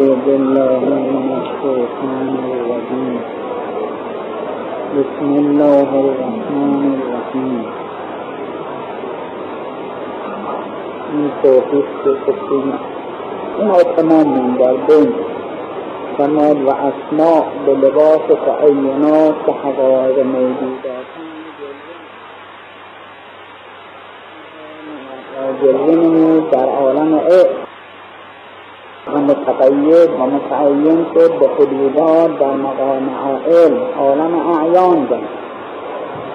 بالله من الشيطان الرجيم بسم الله الرحمن الرحیم این توفیق که گفتیم تمام در بین کمال و اسماء به لباس تعینات و حقایق موجودات جلوه در عالم عشق و متقید و متعین شد به حدودات در مقام علم عالم اعیان ده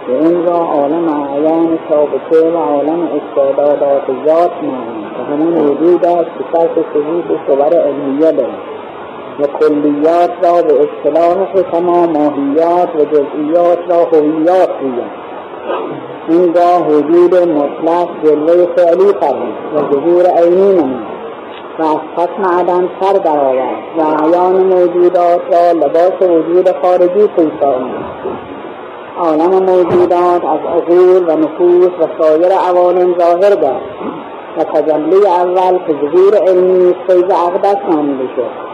به این را عالم اعیان ثابته و عالم استعدادات ذات معنی و همون وجود است که سرس ثبوت صور علمیه دارد و کلیات را به اصطلاح حکما ماهیات و جزئیات را هویات گویند اینگاه وجود مطلق جلوه فعلی فرمود و ظهور عینی نمود. و از حکم عدم سر درآورد و اعیان موجودات را لباس وجود خارجی پوشانید عالم موجودات از عقول و نفوس و سایر عوالم ظاهر گشت و تجلی اول که ظهور علمی فیض اقدس نامیده شد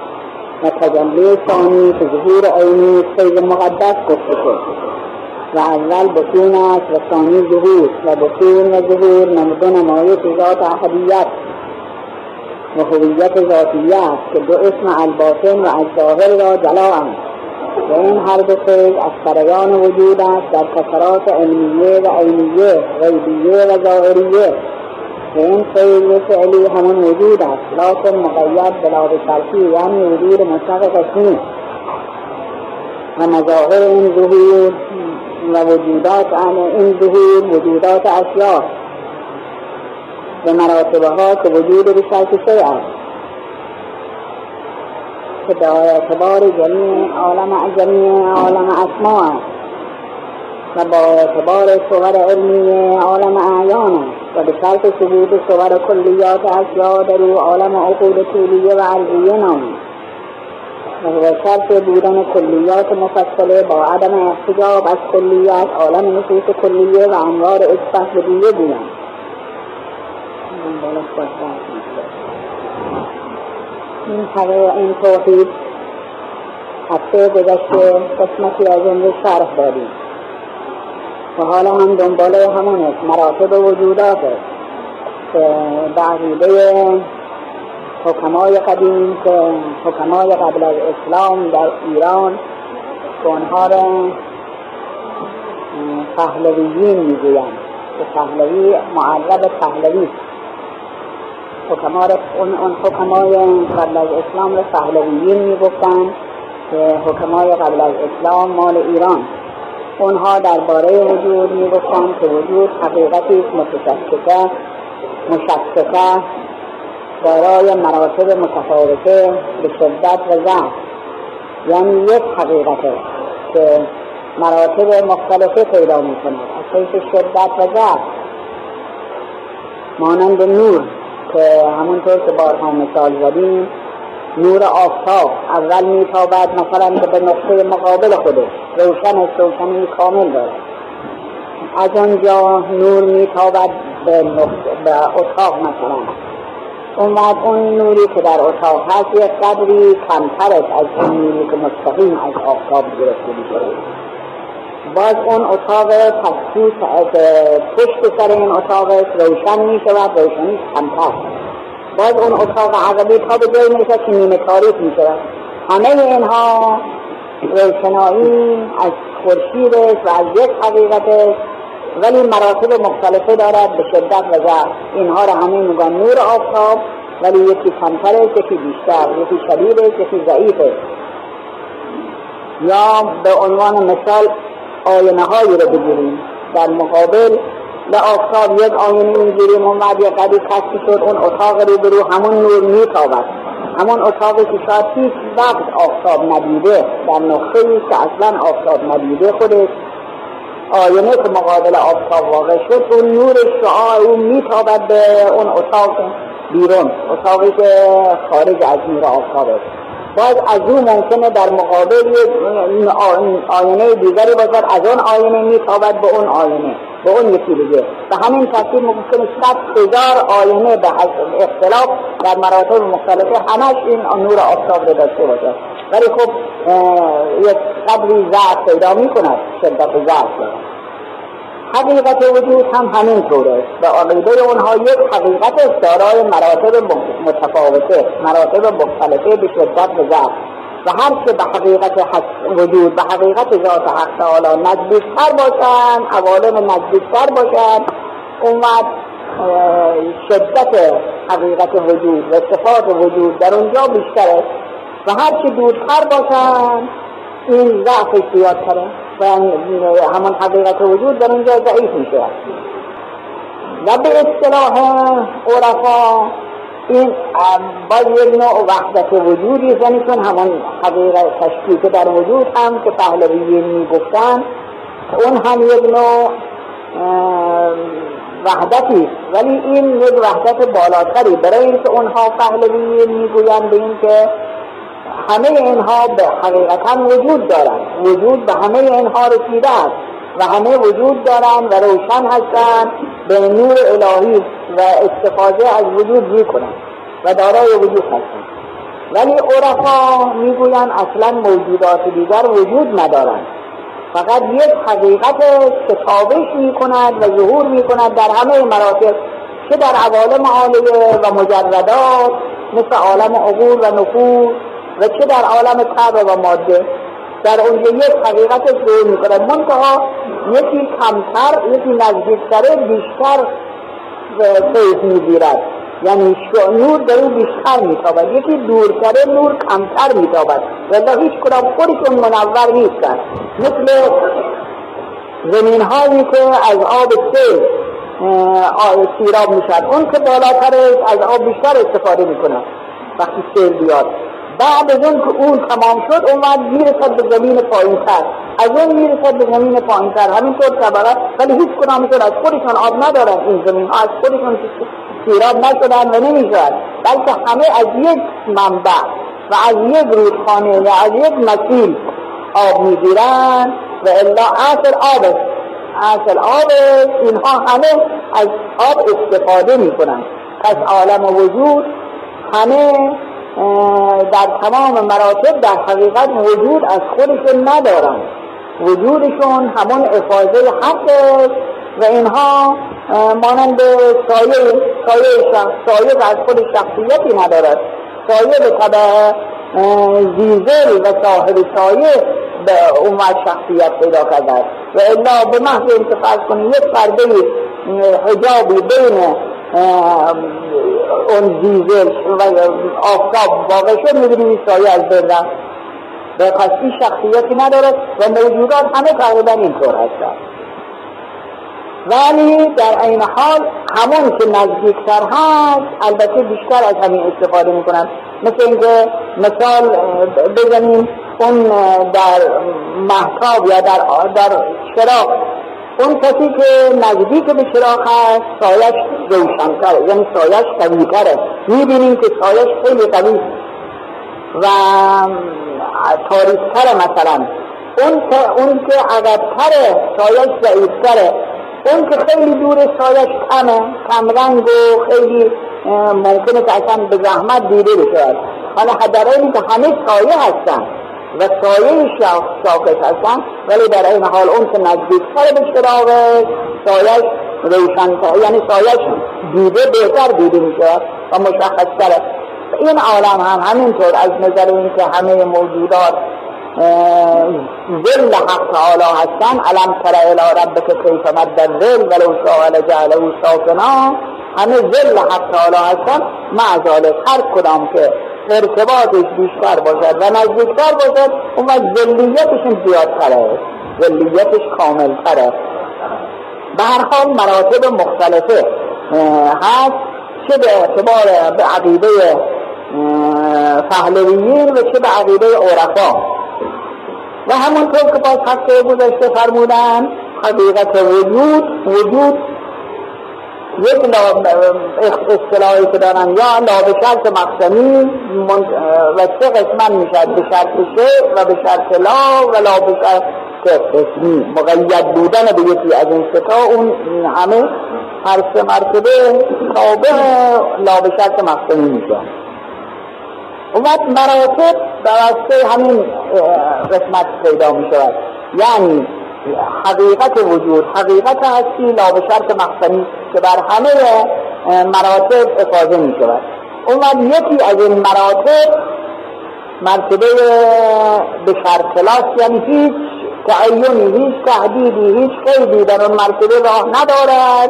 و تجلی ثانی که ظهور عینی فیض مقدس گفته شد و اول بطون است و ثانی ظهور و بطون و ظهور نمود نمایش ذات احدیت و هویت ذاتیه است که دو اسم الباطن و الظاهر را جلا اند و این هر دو فیض از سریان وجود است در کسرات علمیه و عینیه غیبیه و ظاهریه. و این فیض فعلی همون وجود است. لیکن مقید بلا شرطی یعنی وجود مطلق قسمی و مظاهر این ظهور و وجودات این ظهور وجودات اشیاء. به مراتبه ها که وجود به شرط شیء است. که به اعتبار جمیع عالم جمیع عالم اسماء است و با اعتبار صور علمی عالم اعیان است و به شرط ثبوت صور کلیات اشیاء در او عالم عقول طولیه و عرضیه نامید و شرط بودن کلیات مفصله با عدم احتجاب از کلیات عالم نفوس کلیه و انوار اصفت و دیگه بودن این حقیقه این توحید هفته گذشته قسمتی از رو شرح دادیم و حالا هم دنباله همون است مراتب وجودات است که بعقیده حکمای قدیم که حکمای قبل از اسلام در ایران که اونها را پهلویین می‌گویند که پهلوی معرب پهلوی. حکما اون, اون حکمای قبل از اسلام را پهلویین می‌گفتند که حکمای قبل از اسلام مال ایران. اونها درباره وجود می‌گفتند که وجود حقیقتی است متشککه دارای مراتب متفاوته به شدت و ضعف. یعنی یک حقیقته که مراتب مختلفه پیدا می کند از حیث شدت و ضعف. مانند نور. که همونطور که بارها مثال زدیم نور آفتاب اول میتابد مثلا به نقطه مقابل خودش. روشن است روشنی کامل دارد. از آنجا نور میتابد به, به اتاق مثلا. اون بعد اون نوری که در اتاق هست یک قدری کمتر است از اون نوری که مستقیم از آفتاب گرفته می‌شود. باز اون اتاق تخصیص پشت سر این اتاق روشن می شود روشنی کمتر. باز اون اتاق عقبی تا به جایی می که نیمه تاریک می شود. همه اینها روشنایی از خورشید و از یک حقیقت است ولی مراتب مختلفه دارد به شدت و اینها را همه میگن نور آفتاب ولی یکی کمتر است یکی بیشتر یکی شدید است یکی ضعیف است یا به عنوان مثال آینه هایی رو بگیریم. در مقابل به آفتاب یک آینه می‌گیریم اون بعد یک قدی کشف شد اون اتاق رو برو همون نور میتابد. همون اتاقی که شاید هیچ وقت آفتاب ندیده در نقطه که اصلا آفتاب ندیده خودش. آینه که مقابل آفتاب واقع شد اون نور شعاع اون میتابد به اون اتاق بیرون اتاقی که خارج از نور آفتاب است باز از او ممکنه در مقابل آینه دیگری باشد از اون آینه میتابد به اون آینه به اون یکی دیگه. به همین ترتیب ممکن صد هزار آینه به اختلاف در مراتب مختلفه همش این نور آفتاب رو داشته باشه ولی خب یک قدری ضعف پیدا می کند شدت ضعف حقیقت وجود هم همین طوره و عقیده اونها یک حقیقت دارای مراتب متفاوته مراتب مختلفه به شدت ضعف. و هر که به حقیقت وجود به حقیقت ذات حق تعالی نزدیکتر باشند عوالم نزدیکتر باشند اون وقت شدت حقیقت وجود و صفات وجود در اونجا بیشتره. و هر که دورتر باشند این ضعفش زیادتره. همون حقیقت وجود در اونجا ضعیف میشه. و به اصطلاح عرفا این باز یک نوع وحدت وجودی یعنی چون همون حقیقت تشکیل در وجود هم که پهلویین می‌گفتن اون هم یک نوع وحدتی ولی این یک وحدت بالاتری برای اینکه اونها پهلویین می‌گویند به اینکه همه اینها به حقیقتا وجود دارند. وجود به همه اینها رسیده است و همه وجود دارند و روشن هستند. به نور الهی و استفاده از وجود می‌کنند و دارای وجود هستند. ولی عرفا می‌گویند اصلا موجودات دیگر وجود ندارند. فقط یک حقیقت که تابش می‌کند و ظهور می‌کند در همه مراتب چه در عوالم عالیه و مجردات مثل عالم عقول و نفوذ و چه در عالم طبع و ماده؟ در اونجا یک حقیقت ظهور می‌کند منتها یکی کمتر یکی نزدیکتره بیشتر فیض می‌گیرد. یعنی نور در او بیشتر میتابد. یکی دورتره نور کمتر میتابد. و هیچ کدام خودشون منور نیستن. مثل زمین هایی که از آب سیل سیراب می‌شد اون که بالاتر از آب بیشتر استفاده می‌کنه. وقتی سیل بیاد. بعد از اون که اون تمام شد اون بعد می‌رسد به زمین پایین تر از اون می‌رسد به زمین پایین تر همینطور طبقات ولی هیچ کدامشون از خودشون آب ندارن این زمین. از خودشون سیراب نشدن و نمی‌شد بلکه همه از یک منبع و از یک رودخانه و از یک مسیل آب می‌گیرن و الا اصل آب اصل آب اینها همه از آب استفاده می‌کنن. پس عالم وجود همه در تمام مراتب در حقیقت وجود از خودشون ندارن. وجودشون همون افاظه حق و اینها مانند سایه سایه شخص سایه از خود شخصیتی ندارد. سایه به طبع زیزل و صاحب سایه به اون شخصیت پیدا کرده و الا به محض انتفاظ کنی یک پرده حجابی بین اون و آفتاب واقع شد می‌بینیم سایه از بین به این شخصیتی ندارد و موجودات همه تقریبا اینطور هستند ولی در این حال همون که نزدیکتر هست البته بیشتر از همین استفاده می‌کنن. مثل اینکه مثال بزنیم اون در محتاب یا در, در شراق اون کسی که نزدیک به چراغ هست سایش روشنتره یعنی سایش قویتره می‌بینیم که سایش خیلی قوی و تاریختره مثلا. اون که اون که عقبتره سایش ضعیفتره. اون که خیلی دور سایش کمه کمرنگ و خیلی ممکنه که اصلا به زحمت دیده بشه. حالا حدرانی که همه سایه هستن. و سایه شاکش هستن ولی در این حال اون که نزدیکتر به چراغ سایش روشنتر یعنی سایش دیده بهتر دیده میشه و مشخصتره این عالم هم همینطور از نظر اینکه همه موجودات ذل حق تعالی هستن علم تر الى ربک کیف مد الذل ولو شاء لجعله ساکنا همه ذل حق تعالی هستن. مع ذالک هر کدام که ارتباطش بیشتر باشد و نزدیکتر باشد اون وقت ذلیتشون زیادتره ذلیتش کاملتره. به هر حال مراتب مختلفه. هست چه به اعتبار به عقیده پهلویین و چه به عقیده عرفا. و همونطور که باز هفته گذشته فرمودن حقیقت وجود وجود یک اصطلاحی که دارن. یا لا به شرط مقسمی و سه قسمت می‌شد به شرط سه و به شرط لا و لا به شرط قسمی. مقید بودن به یکی از این ستا اون همه هر سه مرتبه تابع لا به شرط مقصنی میشه اون وقت مراتب براسته همین قسمت پیدا می شود یعنی حقیقت وجود حقیقت هستی لا به شرط مقصنی که بر همه مراتب افاظه می شود وقت یکی از این مراتب مرتبه به شرط یعنی هیچ تعینی هیچ تحدیدی هیچ قیدی در اون مرتبه راه ندارد.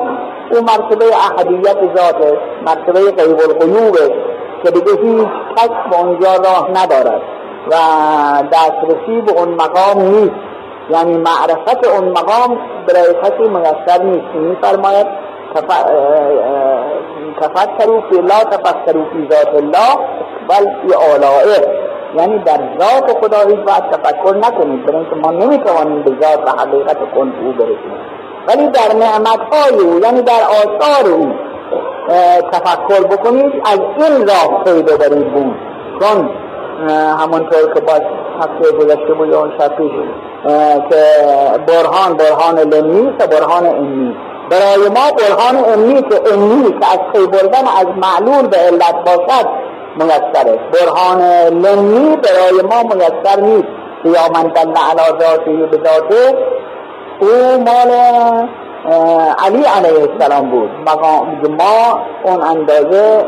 او مرتبه احدیت ذات مرتبه غیب القیوب که دیگه هیچ کس به اونجا راه ندارد و دسترسی به اون مقام نیست. یعنی معرفت اون مقام برای کسی میسر نیست. میفرماید تفکروا فی الله تفکروا فی ذات الله بل فی آلائه. یعنی در ذات خدا هیچ وقت تفکر نکنید برای اینکه ما نمی‌توانیم به ذات و حقیقت کن او برسیم. ولی در نعمت های او یعنی در آثار او تفکر بکنید از این راه پی ببرید بود چون همونطور که باز هفته گذشته بود اون شب که برهان برهان لمی و برهان امی. برای ما برهان امی که امی که از پی بردن از معلول به علت باشد میسره. برهان لمی برای ما میسر نیست. یا من دل علا ذاته به ذاته او مال علی علیه السلام بود. ما اون اندازه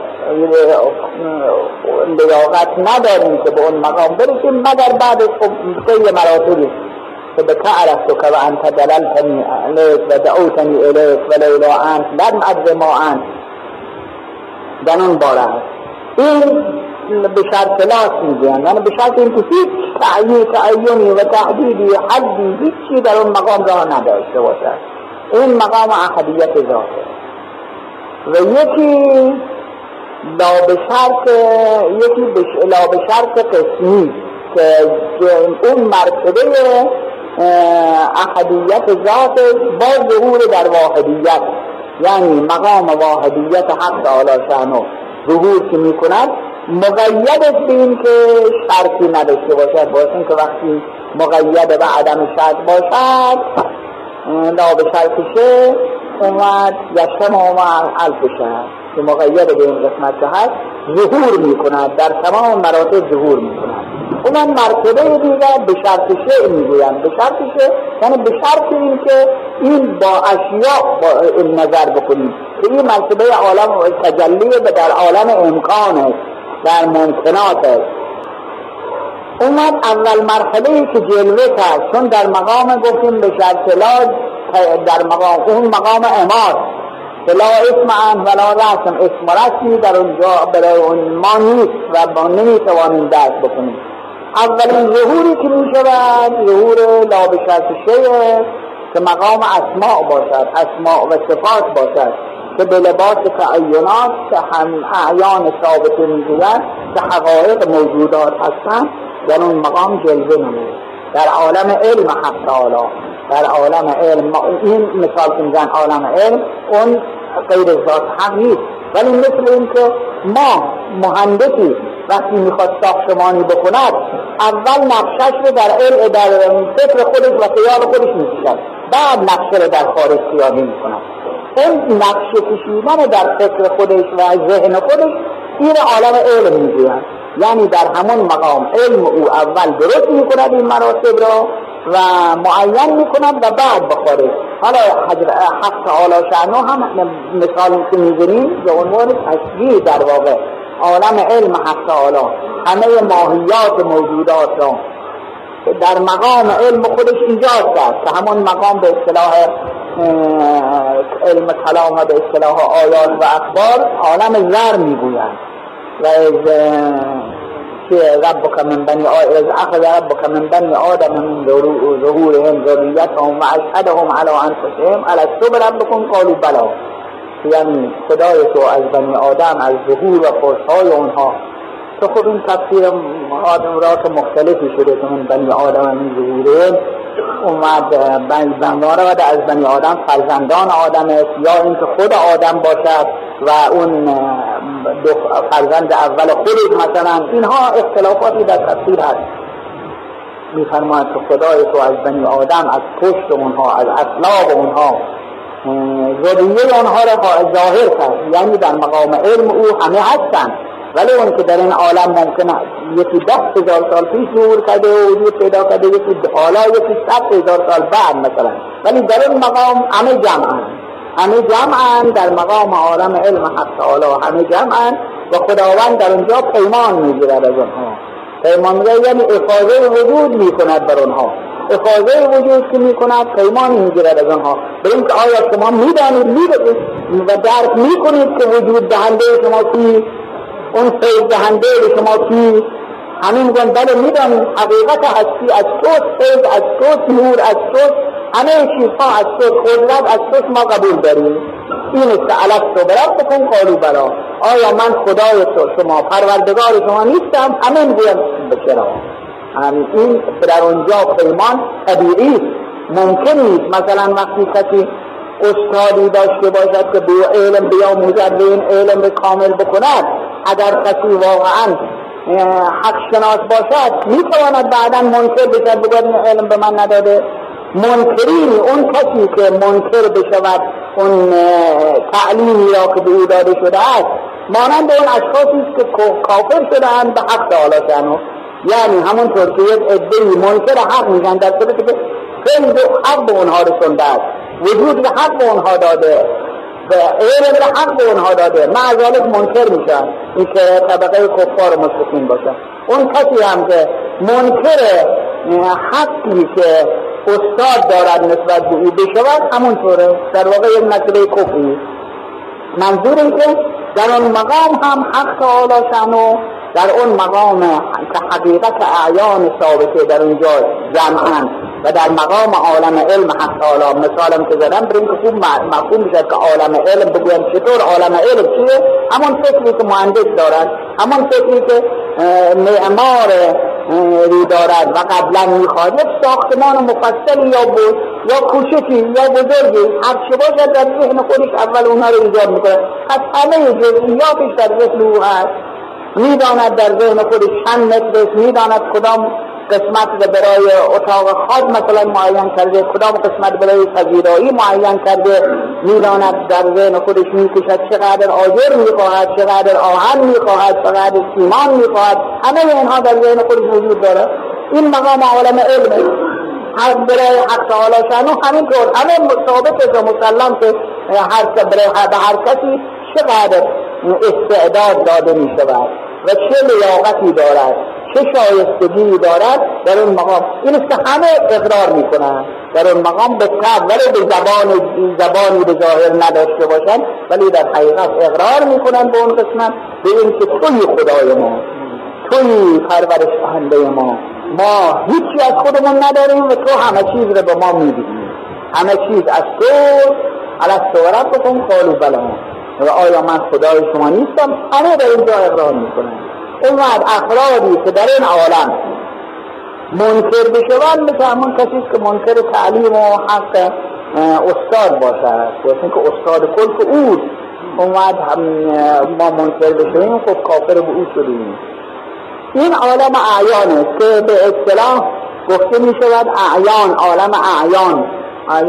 لیاقت نداریم که به اون مقام برسیم مگر بعد طی مراتبی. که به که عرفتو که و انت دللتنی علیک و و لیلا انت لن ادر ما انت. در اون باره. این به شرط لاس می‌گوین یعنی به شرط اینکه هیچ تعیین تعیینی و تحدیدی حدی هیچی در اون مقام راه نداشته باشد. این مقام احدیت ذاته. و یکی لا به شرط یکی لا به شرط قسمی که اون مرتبه احدیت ذات با ظهور در واحدیت. یعنی مقام واحدیت حق تعالی شانو ظهور که می کند مقید به این که شرطی نداشته باشد. باید که وقتی مقید به عدم شرط باشد لا به شرطشه اومد یشم اومد الف شهر که مقید به این قسمت که هست ظهور می کند در تمام مراتب ظهور می کند اونم مرتبه دیگر به شرط شعر می‌گویند. به شرط شعر یعنی به شرط این که این با اشیاء با نظر بکنیم که این مرتبه عالم تجلی به در عالم امکان است در ممکنات است. اومد اول مرحله که جلوه کرد چون در مقام گفتیم به شرط در مقام اون مقام اماد لا اسم ولا رسم اسم رسمی در اونجا برای اون ما نیست و ما نمی‌توانیم درک بکنیم. اولین ظهوری که می شود ظهور لابشت شیه که مقام اسماع باشد اسماع و صفات باشد که به لباس تعینات که هم اعیان ثابت می‌گویند که حقایق موجودات هستند در اون مقام جلوه نمود. در عالم علم حق تعالی در عالم علم این مثال که عالم علم اون غیر ذات حق ولی مثل این که ما مهندسی وقتی می‌خواد ساختمانی بکند اول نقشش رو در علم در فکر خودش و خیال خودش می‌کشد بعد نقشه رو در خارج خیالی می‌کند. این نقشه کشیدن در فکر خودش و ذهن خودش این عالم علم می‌گویند یعنی در همون مقام علم او اول درست می‌کند این مراتب را و معین می‌کند و بعد بخارج حالا حق تعالی شعنو هم مثال که می‌زنیم به عنوان تصویر در واقع عالم علم حق تعالی. همه ماهیات موجودات را. در مقام علم خودش ایجاد کرد که همون مقام به اصطلاح علم کلام و به اصطلاح آیات و اخبار عالم زر می‌گویند. و از ربک من بنی آدم از اخذ ربک من بنی آدم من ظهورهم ذریتهم و اشهدهم على انفسهم. الستو بربکم قالوا بلا. یعنی خدای تو از بنی آدم از ظهور و فرشهای اونها تو خب این تفسیر آدم را که مختلفی شده که من بنی آدم ظهوره اومد بنی و از بنی آدم فرزندان آدم است یا اینکه خود آدم باشد و اون فرزند اول خودش مثلا. اینها اختلافاتی در تفسیر هست. میفرماید که خدای تو از بنی آدم از پشت اونها از اطلاق اونها ذریه آنها را ظاهر کرد. یعنی در مقام علم او همه هستند. ولی اون که در این عالم ممکنه یکی ده هزار سال پیش ظهور کرده و وجود پیدا کرده یکی حالا یکی صد هزار سال بعد مثلا. ولی در این مقام همه جمعن. همه جمعن در مقام عالم علم حق تعالی. همه جمعن و خداوند در اونجا پیمان می‌گیرد از اونها. پیمان می‌گیرد یعنی افاظه وجود می‌کند بر اونها. افاظه وجود که می‌کند پیمان می‌گیرد از آنها به اینکه آیا شما می‌دانید می‌دانید و درک می‌کنید که وجود دهنده شما کی اون فیض دهنده شما کی همین میگن بله می‌دانیم حقیقت هستی از تو فیض از تو نور از تو همه چیزها از تو قدرت از تو ما قبول داریم. این است علت تو. برد بکن قالو برا. آیا من خدای تو شما پروردگار شما نیستم؟ همه می‌گویم بچرا این در اونجا پیمان طبیعی ممکن نیست مثلا وقتی کسی استادی داشته باشد که به علم بیاموزد به این علم به کامل بکند. اگر کسی واقعا حق شناس باشد می‌تواند بعدا منکر بشد بگوید علم به من نداده. منکرین اون کسی که منکر بشود اون تعلیمی را که به او داده شده است مانند اون اشخاصی که کافر شدهاند به حق تعالی شنو یعنی همونطور که یک عدهای منکر حق میگن در صورتی که خیلی حق به اونها رسونده است. وجود به حق به اونها داده. و علم به حق به اونها داده. معذالک منکر میشن این که طبقه کفار مشرکین باشن اون کسی هم که منکر حقی که استاد دارد نسبت به او بشود همونطوره. در واقع یک مسئله کفری. منظور این که در اون مقام هم حق تعالی شنو در اون مقام که حقیقت اعیان ثابته در اونجا جمعن و در مقام عالم علم حق تعالی مثالم که زدم بریم که خوب مفهوم بشه که عالم علم بگویم چطور عالم علم چیه؟ همون فکری که مهندس دارد همون فکری که معمار رو دارد و قبلا می‌خواد یک ساختمان مفصلی یا بود یا کوچکی یا بزرگی هر چه باشد در ذهن خودش اول اونها رو ایجاد می‌کنه پس همه جزئیاتش در ذهن او هست. می‌داند در ذهن خودش چند متر می‌داند کدام قسمت برای اتاق خواب مثلا معین کرده کدام قسمت برای پذیرایی معین کرده می‌داند در ذهن خودش می‌کشد چقدر آجر می‌خواهد چقدر آهن می‌خواهد چقدر سیمان می‌خواهد همه اینها در ذهن خودش وجود داره این مقام عالم علمه حق برای حق تعالی شانو همینطور همه ثابت و مسلم که هر برای به هر کسی چقدر استعداد داده می شود و چه لیاقتی دارد. چه شایستگی دارد در اون مقام. این است که همه اقرار می‌کنن در اون مقام به طب ولی به زبان زبانی به ظاهر نداشته باشن ولی در حقیقت اقرار می‌کنن به اون قسمت. به این که توی خدای ما توی پرورش دهنده ما ما هیچی از خودمون نداریم و تو همه چیز رو به ما میدیم همه چیز از تو علت و بکن قالو بلا و آیا من خدای شما نیستم؟ همه در اینجا اقرار می‌کنن اینقدر افرادی که در این عالم منکر بشوند مثل همون کسی که منکر تعلیم و حق استاد باشد. گفتن که استاد کل که او اومد ما منکر بشویم خب کافر به او شدیم. این عالم اعیانه که به اصطلاح گفته می شود اعیان عالم اعیان.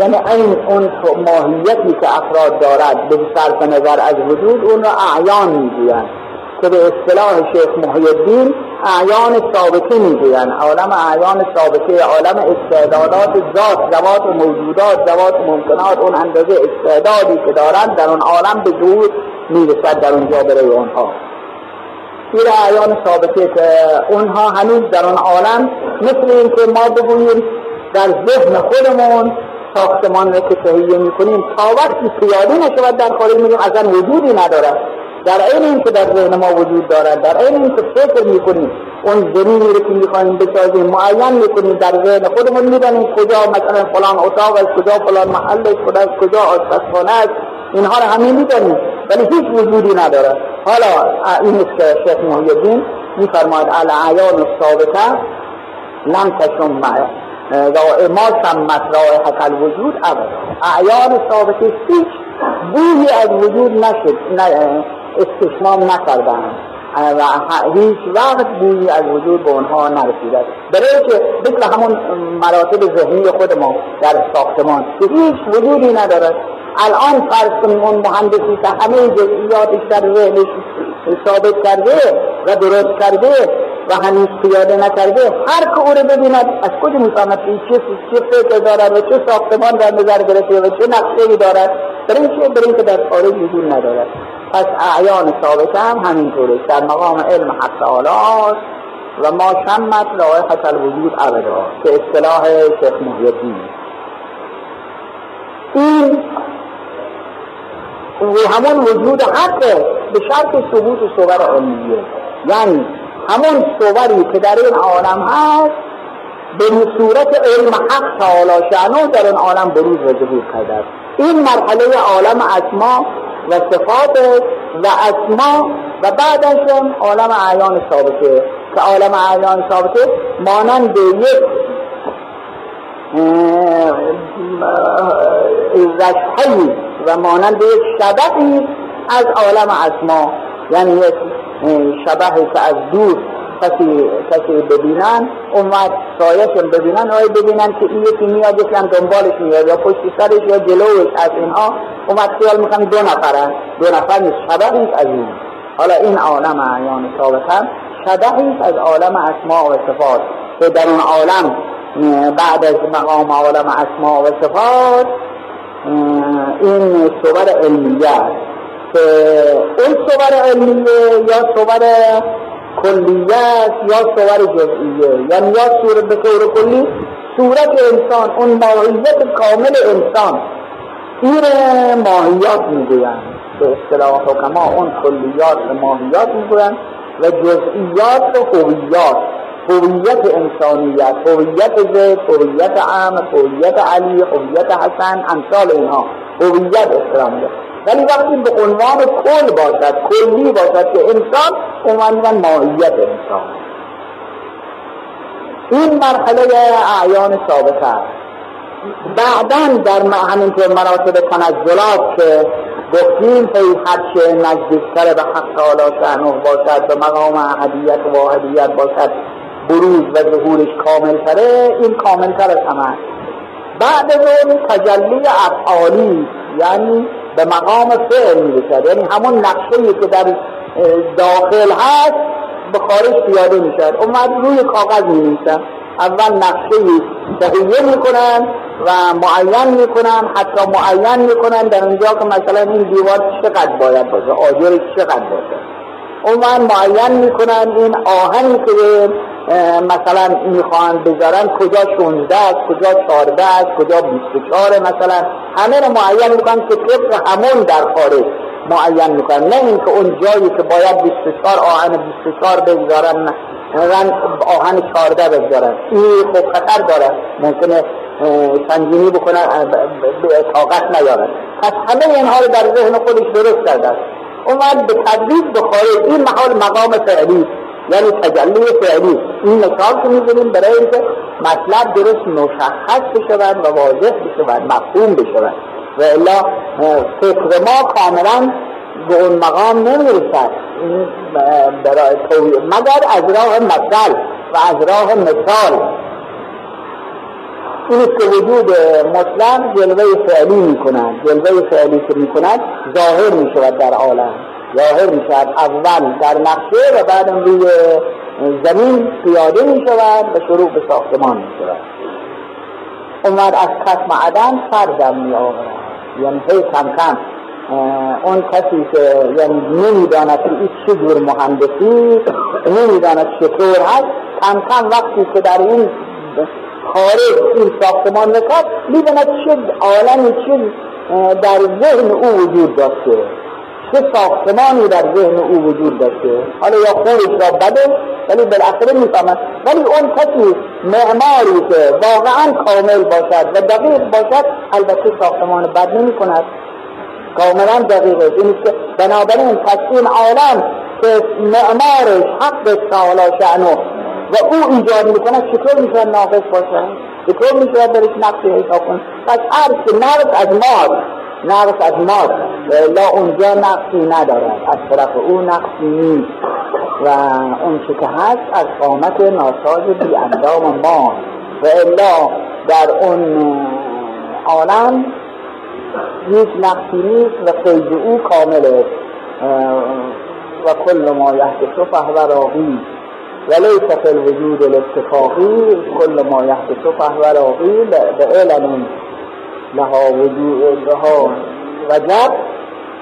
یعنی این اون ماهیتی که افراد دارد به صرف نظر از وجود اون را اعیان می‌گویند. که به اصطلاح شیخ محی الدین اعیان ثابته می‌گویند. عالم اعیان ثابته عالم استعدادات ذات ذوات موجودات ذوات ممکنات اون اندازه استعدادی که دارند در اون عالم به ظهور می‌رسد در اونجا برای اونها. این اعیان ثابته که اونها هنوز در اون عالم مثل این که ما بگوییم در ذهن خودمون ساختمان را که تهیه می‌کنیم تا وقتی پیاده نشود در خارج میگیم اصلا وجودی ندارد. در این این که در ذهن ما وجود دارد در این این که فکر می‌کنیم اون زمینی رو که می‌خوایم بسازیم معین می‌کنیم در ذهن خودمون می‌دانیم کجا مثلا فلان اتاق است کجا فلان محل است از کجا آشپزخانه است. اینها رو همین می‌دانیم ولی هیچ وجودی ندارد. حالا این است که شیخ محی الدین میفرماید العیان الثابته لم تشم ما سمت رائحت الوجود ابدا. اعیان ثابته هیچ بویی از وجود نشد نه استشمام نکردن. و هیچ وقت بویی از وجود به اونها نرسیده. برای که مثل همون مراتب ذهنی خود ما در ساختمان که هیچ وجودی ندارد الان فرض کنیم اون مهندسی که همه جزئیاتش در ذهنش ثابت کرده و درست کرده و هنوز پیاده نکرده هر که او رو ببیند از کجا می‌فهمد چه چه فکر دارد و چه ساختمان در نظر گرفته و چه نقشه دارد. برای اینکه در خارج وجود ندارد. پس اعیان ثابت هم همینطوره. در مقام علم حق و ما شمت رائحت الوجود ابدا که اصطلاح شیخ محیدی این و همون وجود حقه به شرط ثبوت صور علمیه یعنی همون صوری که در این عالم هست به صورت علم حق تعالی شعنو در این عالم بروز و ظهور کرده این مرحله عالم اسما و صفات و اسما و بعدش هم عالم اعیان ثابته که عالم اعیان ثابته مانند یک رشحی و مانند یک شبهی از عالم اسما. یعنی یک شبهی که از دور کسی کسی ببینن اومد سایشم ببینن آیا ببینن که این یکی میاد یکی هم دنبالش میاد یا پشت سرش یا جلوش از اینها اومد خیال می‌کنن دو نفرن. دو نفر نیست شبهی از این. حالا این عالم اعیان ثابت هم شبهی از عالم اسماء و صفات. که در اون عالم بعد از مقام عالم اسماء و صفات این صور علمیه که اون صور علمیه یا صور کلیت یا صور جزئیه. یعنی یا صورت به طور کلی صورت انسان اون ماهیت کامل انسان. این ماهیات می‌گویند. به اصطلاح حکما اون کلیات و ماهیات می‌گویند و جزئیات و هویات. هویت انسانیت هویت زید هویت عام هویت علی هویت حسن امثال اینها. هویت اسلام ولی وقتی به عنوان کل باشد کلی باشد که انسان عنوان ماهیت انسان. این مرحله اعیان ثابت است. بعدا در همینطور مراتب تنزلات که گفتیم هی هرچه نزدیکتر به حق تعالی شأنه باشد به مقام احدیت و واحدیت باشد بروز و ظهورش کامل تره این کامل تر از همه بعد اون تجلی افعالی یعنی به مقام فعل می‌رسد. یعنی همون نقشه که در داخل هست به خارج پیاده می‌شد اومد روی کاغذ می اول نقشه تهیه می‌کنن و معین می‌کنن. حتی معین می‌کنن در اونجا که مثلا این دیوار چقدر باید باشه آجرش چقدر باشه. اون معین می‌کنن این آهنی که مثلا می‌خوان بذارن کجا 16 است کجا 14 است کجا 24 مثلا همه رو معین می‌کنن که طبق همون در خارج معین می‌کنن. نه اینکه اون جایی که باید 24 آهن 24 بگذارن آهن 14 بگذارن. این خب خطر داره. ممکنه سنگینی بکنن طاقت نیارن. پس همه اینها رو در ذهن خودش درست کرده است. اومد به تدریج به خارج. این محال مقام فعلی یعنی تجلی فعلی. این مثال که می‌زنیم برای اینکه مطلب درست مشخص بشود و واضح بشود مفهوم بشود. و الا فکر ما کاملا به اون مقام نمی‌رسد. مگر از راه مثل و از راه مثال. این که وجود مطلق جلوه فعلی می‌کنند جلوه فعلی که می‌کند ظاهر می‌شود در عالم. ظاهر می شود اول در نقشه و بعد روی زمین پیاده می شود و شروع به ساختمان می شود اومد از کسم عدم سردم می آورد یعنی هی کم کم اون کسی که یعنی نمی‌داند که این چه جور مهندسی نمی‌داند چطور هست کم کم وقتی که در این خارج این ساختمان می‌کرد می‌داند چه عالمی چه در ذهن او وجود داشته. چه ساختمانی در ذهن او وجود داشته. حالا یا خوبش را بده ولی بالاخره می‌فهمد. ولی اون کسی معماری که واقعا کامل باشد و دقیق باشد البته ساختمان بد نمی کند کاملا دقیق است. که بنابراین پس این عالم که معمارش حق تعالی شعنو و او ایجاد می‌کنه چطور میشه ناقص باشه؟ چطور میشه درش نقصی حساب کنه؟ پس که نقص از ماست نقص از ماست لا اونجا نقصی ندارد از طرف او نقصی نیست. و اون که هست از قامت ناساز بی اندام ما. و الا در اون عالم هیچ نقصی نیست و قید او کامله. و کل ما یحدث فهو راقی وليس في الوجود الاتفاقي كل ما يحدث فهو راقي بعلم لها وجود لها وجب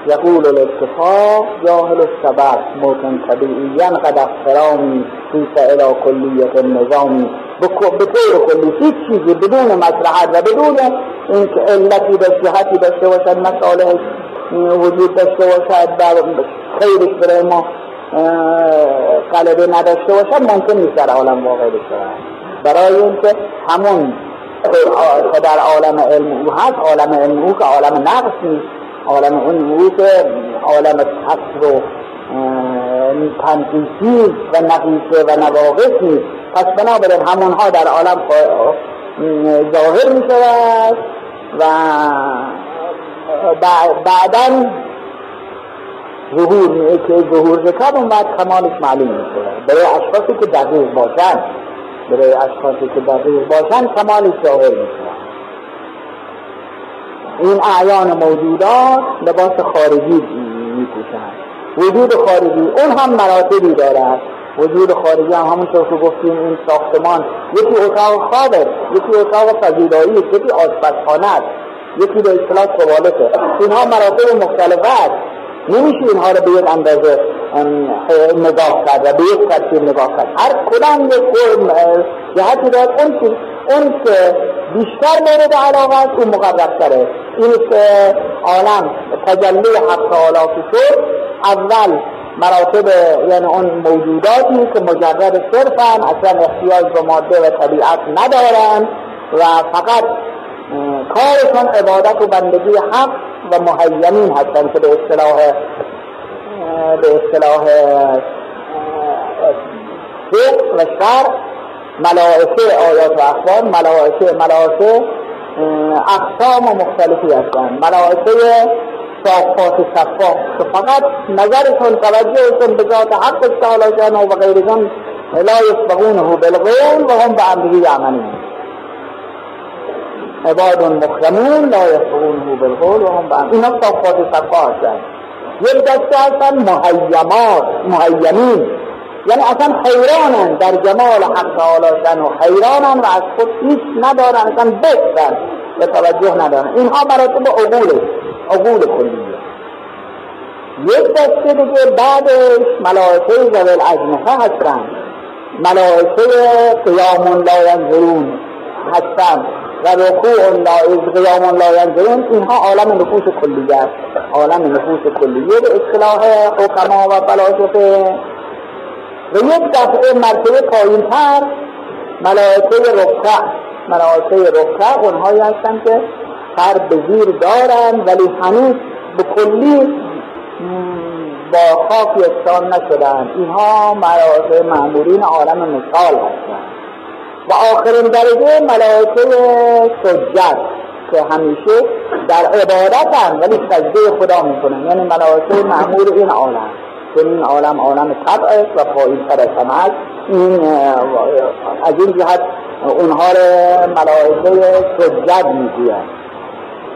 يقول الاتفاق جاهل السبب موتن طبيعيا قد احترامي في إلى كلية النظام. بطور كلی هیچ چیزی بدون مصلحت و بدون اینکه علتی داشته داشته باشد مصالح وجود داشته باشد بر خیرش برای ما غلبه نداشته باشد ممکن نیست در عالم واقع بشه. برای اینکه همون که در عالم علم او هست عالم علم او که عالم نقص نیست. عالم اون او که عالم کسر و تنقیصی و نقیصه و نواقص نیست. پس بنابراین همونها در عالم ظاهر می شود و بعدا ظهور میه که ظهور بکن اون کمالش معلوم میشه. برای اشخاصی که دقیق باشن برای اشخاصی که دقیق باشن کمالش ظاهر میشه. این اعیان موجودات لباس خارجی میپوشن. وجود خارجی اون هم مراتبی دارد وجود خارجی هم همونطور که گفتیم این ساختمان یکی اتاق خوابه یکی اتاق فضیلایی یکی آشپزخانه یکی به اصطلاح توالته اینها مراتب مختلفه است. نمیشه اینها رو به یک اندازه نگاه کرد و به یک ترتیب نگاه کرد. هر کدام یک جهتی دارد. اون که اون که بیشتر مورد علاقه است اون مقرب این که عالم تجلی حق تعالی شد اول مراتب یعنی اون موجوداتی که مجرد صرفن اصلا احتیاج به ماده و طبیعت ندارن و فقط کارشان عبادت و بندگی حق و مهیمین هستند که به اصطلاح به اصطلاح و شرع ملائکه آیات و اخبار ملائکه ملائکه اقسام و مختلفی هستند. ملائکه صافات صفا که فقط نظرشون توجهشون به ذات حق تعالی و غیرشون لا یسبقونه بالقول و هم به امره یعملون عباد مکرمون لا یسبقونه بالقول و هم به امره اینا صافات صفا هستند یک دسته هستن مهیمات مهیمین. یعنی اصلا حیرانن در جمال حق تعالی و حیرانن و از خود هیچ ندارن اصلا بستن به توجه ندارن. اینها مراتب عقول عقول کلیه. یک دسته دیگه بعدش ملائکه زوال اجنحه هستن. ملائکه قیام لا ینظرون هستن. و رکوع لا قیام لا ینظرون اینها عالم نفوس کلیه است. عالم نفوس کلیه. به اصطلاح حکما و فلاسفه. و یک دفعه مرتبه پایین تر ملائکه رکع ملائکه رکع اونهایی هستن که سر به زیر دارن ولی هنوز به کلی با خاک یکسان نشدن. اینها ملائکه معمورین عالم مثال هستن. و آخرین درجه ملائکه سجد که همیشه در عبادت هم ولی سجده خدا می‌کنن. یعنی ملائکه معمور این عالم که این عالم عالم طبع است و پایین تر از این از این جهت اونها رو ملائکه سجد می‌گویند.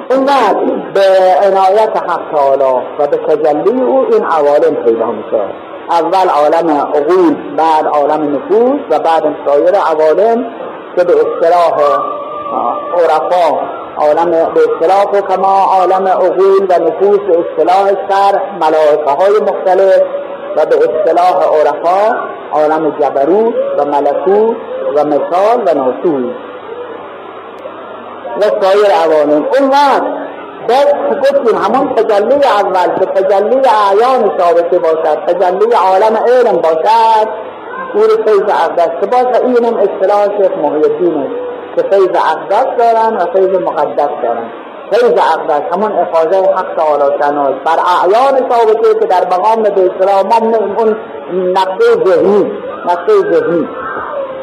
وقت به عنایت حق تعالی و به تجلی او این عوالم پیدا میشه اول عالم عقول بعد عالم نفوس و بعد سایر عوالم که به اصطلاح عرفا عالم به اصطلاح کما عالم عقول و نفوس به اصطلاح سر ملائکه های مختلف و به اصطلاح عرفا عالم جبروت و ملکوت و مثال و ناسوس و سایر عوالم. اون وقت باز گفتیم همون تجلی اول که تجلی اعیان ثابته باشد تجلی عالم علم باشد او رو فیض اقدس که باز اینم اصطلاح شیخ محی الدین که فیض اقدس دارن و فیض مقدس دارن. فیض اقدس همون افاظه حق تعالی شناز بر اعیان ثابته که در مقام به اصطلاح ما اون نقطه ذهنی نقطه ذهنی.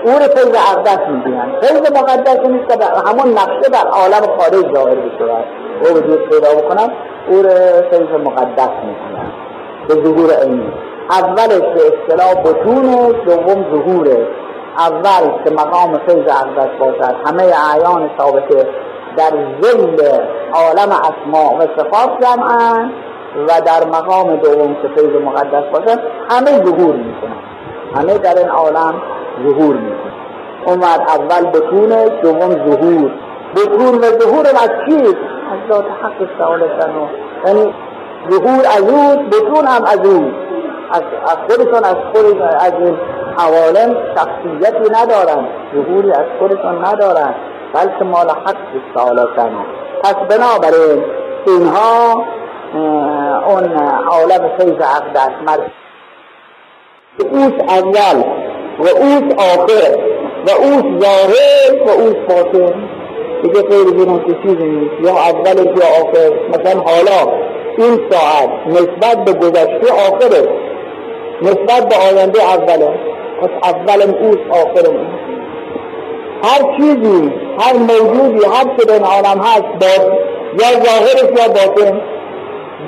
او فیض اقدس می‌گویند. فیض مقدس نیست که همون نقشه در عالم خارج ظاهر بشود او وجود پیدا بکنند او رو فیض مقدس می‌کنند به ظهور علمی اولش به اصطلاح بطونش دوم ظهورش اول که مقام فیض اقدس باشد. همه اعیان ثابته در ظل عالم اسماع و صفات جمعن و در مقام دوم که فیض مقدس باشد همه ظهور می‌کنن همه در این عالم ظهور می‌کنن اومد اول بطونش دوم ظهور. بطون و ظهور از چیست؟ از ذات حق سعادتن یعنی ظهور از او بطون هم از او. از خودشون از خود از این شخصیتی ندارن ظهوری از خودشون ندارن بلکه مال حق سعادتن پس بنابراین اینها اون عالم فیض عقدس مرد اوست اول و اوست آخر و اوست ظاهر و اوست باطن. دیگه غیر بیرون چیزی نیست. یا اولش یا آخر. مثلا حالا این ساعت نسبت به گذشته آخره. نسبت به آینده اوله. پس اولم اوست آخرم هر چیزی هر موجودی هر که در عالم هست با یا ظاهرش یا باطن.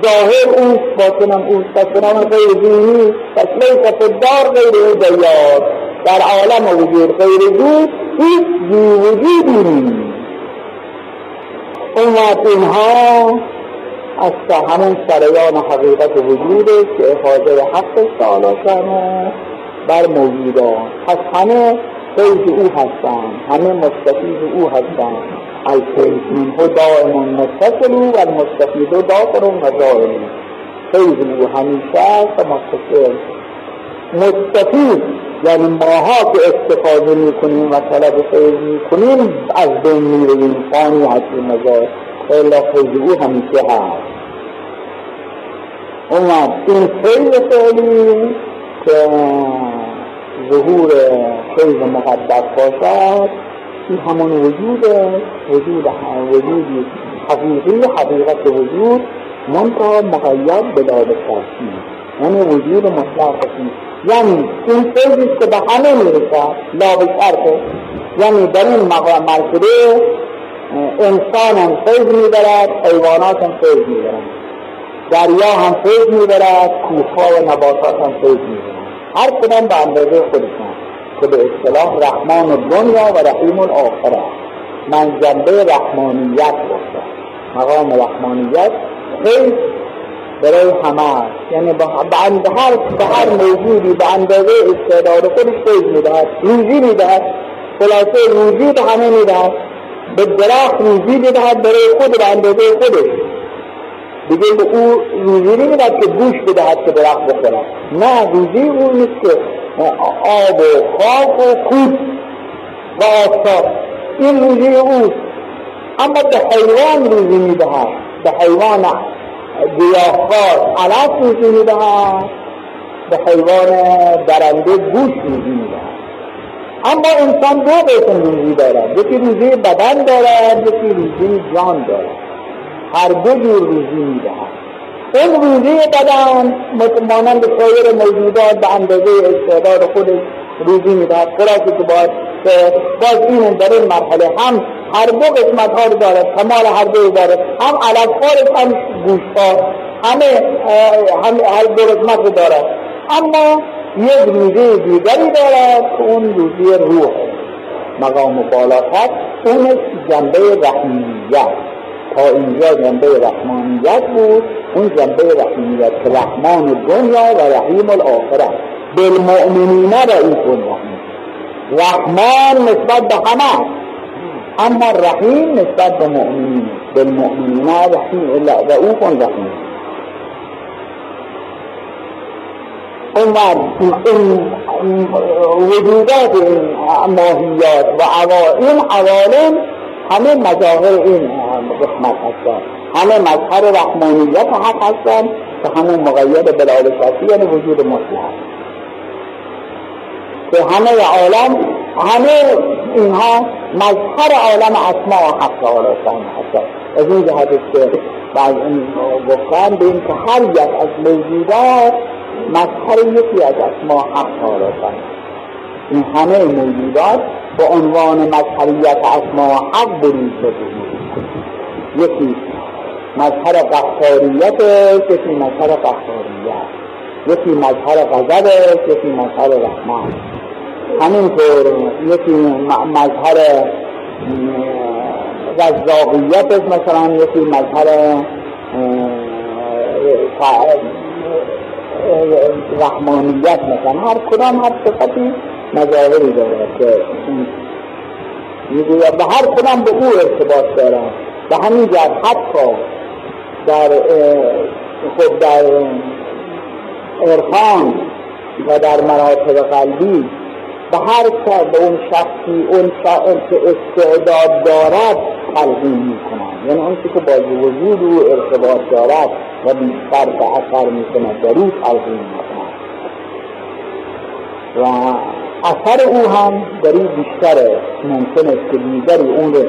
ظاهر اوست باطنم اوست. پس بنام غیر دینی پس لیس دار غیر دیار در عالم وجود غیر دو هیچ زی وجودی نیست. اون وقت اینها از همون سریان حقیقت وجوده که افاده حق تعالی کنه بر موجودان. پس همه فیض او هستند. همه مستفید او هستند. الفیض منه دائم متصل و المستفید داخل و دائم فیض او همیشه است و متصل. مستفید یعنی ماها که استفاده می‌کنیم و طلب فیض می‌کنیم از بین می‌رویم فانی هستیم مزار. الا او همیشه هست. اومد. این فیض فعلی که ظهور فیض مقدس باشد. این همون وجود وجود وجودی حقیقی حقیقت وجود منتها مقید به داد یعنی وجود مطلق یعنی این فیضی که به همه می‌رسد لا به شرطه یعنی در این مرتبه انسان هم فیض می‌برد حیوانات هم فیض می‌برد دریا هم فیض می‌برد کوهها و نباتات هم فیض می‌برد هر کدام به اندازه خودشان که به اصطلاح رحمان دنیا و رحیم الاخره. من جنبه رحمانیت باشد مقام رحمانیت فیض برای همه. یعنی به هر به هر موجودی به اندازه استعداد خودش فیض می‌دهد روزی می‌دهد خلاصه روزی به همه می‌دهد به درخت روزی می‌دهد برای خود به اندازه خودش. دیگه به او روزی نمی‌دهد که گوش بدهد که درخت بخورد. نه روزی او نیست که آب و خاک و کود و آفتاب. این روزی اوست اما به حیوان روزی می‌دهد. به حیوان گیاهخوار. علف روزی می‌دهد به حیوان درنده گوش روزی می‌دهد اما انسان دو قسم روزی دارد. یکی روزی بدن دارد یکی روزی جان دارد. هر دو جور روزی می‌دهد. اون روزی بدن مانند سایر موجودات به اندازه استعداد خودش روزی می‌دهد. خلاصه که باید باز این در این مرحله هم هر دو قسمت ها رو دارد کمال هر دو دارد هم علفخوارش هم گوشتار. همه هم هر دو قسمت رو دارد اما یک روزی دیگری دارد که اون روزی روح مقام بالاتر اونش جنبه رحمیت تا اینجا جنبه رحمانیت بود اون جنبه رحمیت رحمان دنیا و رحیم الاخره بالمؤمنین رئیس الرحیم رحمان نسبت به همه اما رحیم نسبت به مؤمنین بالمؤمنین رحیم رؤوف رحیم. این وجودات این ماهیات و این عوالم همه مظاهر این قسمت هستند همه مظهر رحمانیت حق هستند که همون مقید بلال شرطی یعنی وجود مطلق که همه عالم همه اینها مظهر عالم اسماء و حق تعالی هستند. از این جهت که بعض این گفتن به این که هر یک از موجودات مظهر یکی از اسماء حق تعالی این همه موجودات به عنوان مظهریت اسماء حق بروز یکی مظهر قهاریت یکی مظهر قهاریت یکی مظهر غضب یکی مظهر رحمان همینطور یکی مظهر رزاقیت مثلا یکی مظهر رحمانیت مثلا. هر کدام هر صفتی مظاهری داره که می‌گوید و هر کدام به او ارتباط دارد و همین جد حتی در خود در عرفان و در مراتب قلبی به هر به اون شخصی اون که استعداد دارد تلقین می کنند یعنی اون که با وجود او ارتباط دارد و بیشتر به اثر می کند در او تلقین می کنند و اثر او هم در این بیشتره ممکن است که دیگری اون رو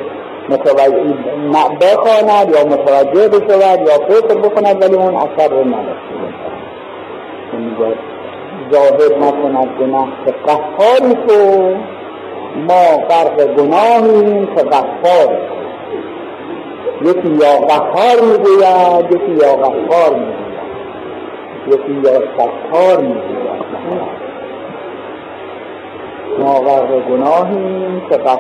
متوجه بخواند یا متوجه بشود یا فکر بکند ولی اون اثر رو نداشته ظاهر نکند به نفس قهاری تو ما فرق گناهیم که قهار یکی یا قهار می‌گوید یکی یا قهار می‌گوید. یکی یا ستار می‌گوید. ما غرق گناهیم که تو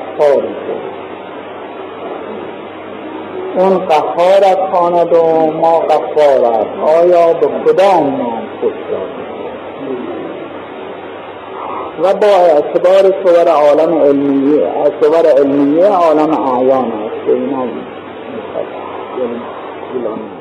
اون قهارت خواند و ما قفارت آیا به کدام نام خوش و با اعتبار صور عالم علمیه صور علمیه عالم اعیان است. که اینا